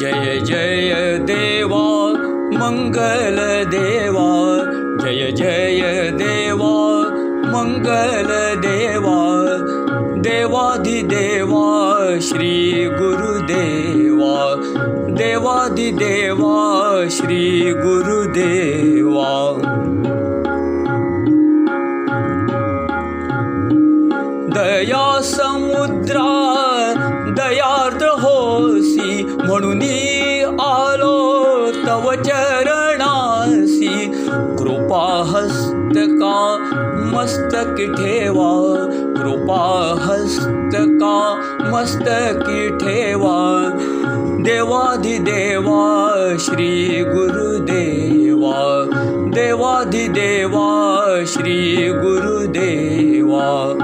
जय जय देवा मङ्गल देवा जय जय देवा मङ्गल देवा देवाधिदेवा श्री गुरुदेवा देवाधिदेवा श्री गुरुदेवा दया समुद्रा आलो तव चरणासी कृपा हस्तका मस्तक ठेवा. कृपा हस्तका मस्तकी ठेवा. देवाधिदेवा श्री गुरुदेवा. देवाधिदेवा श्री गुरुदेवा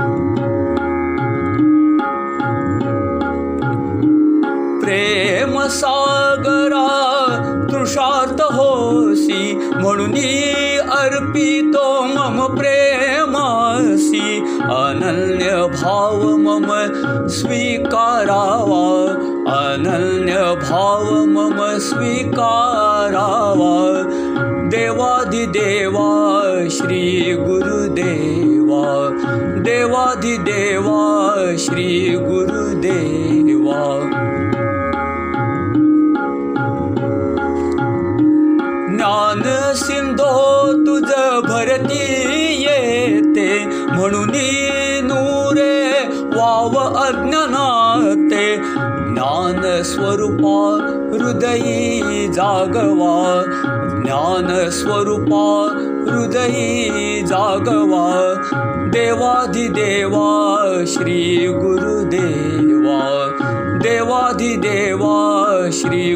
म्हणून अर्पितो मम प्रेमासी अनन्य भाव मम स्वीकारावा अनन्य भाव मम स्वीकारावा। देवाधिदेवा श्री गुरुदेवा। देवाधिदेवा श्री नूरे वाव अज्ञानाते ज्ञान स्वरूपा हृदयी जागवा ज्ञान स्वरूपा हृदयी जागवा देवाधिदेवा श्री गुरुदेवा देवाधिदेवा श्री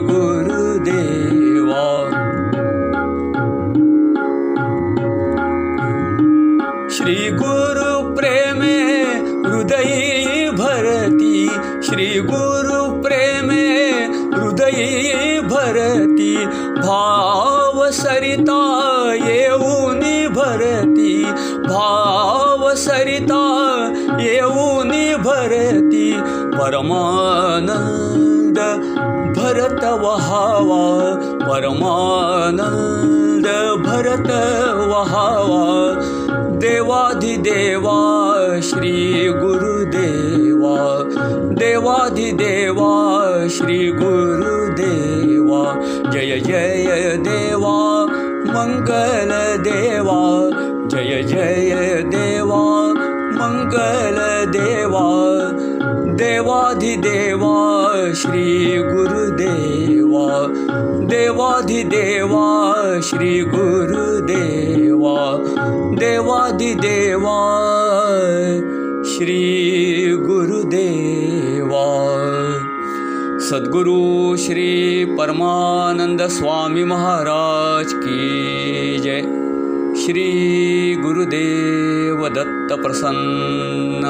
गुरु प्रेमे हृदयी भरती। श्री गुरु प्रेमे हृदयी भरती। भाव सरिता येऊनी भरती भाव सरिता येऊनी भरती परमानंद भरत वहावा। परमानंद भरत वहावा। देवाधिदेवा श्री गुरुदेवा। देवाधिदेवा श्री गुरुदेवा। जय जय देवा मङ्गल देवा। जय जय देवा मङ्गल देवा। देवाधिदेवा श्री गुरुदेवा। देवाधिदेवा श्री गुरुदेवा देवाधिदेवा श्री गुरुदेवा सद्गुरु श्री परमानंद स्वामी महाराज की जय। श्री गुरुदेव दत्त प्रसन्न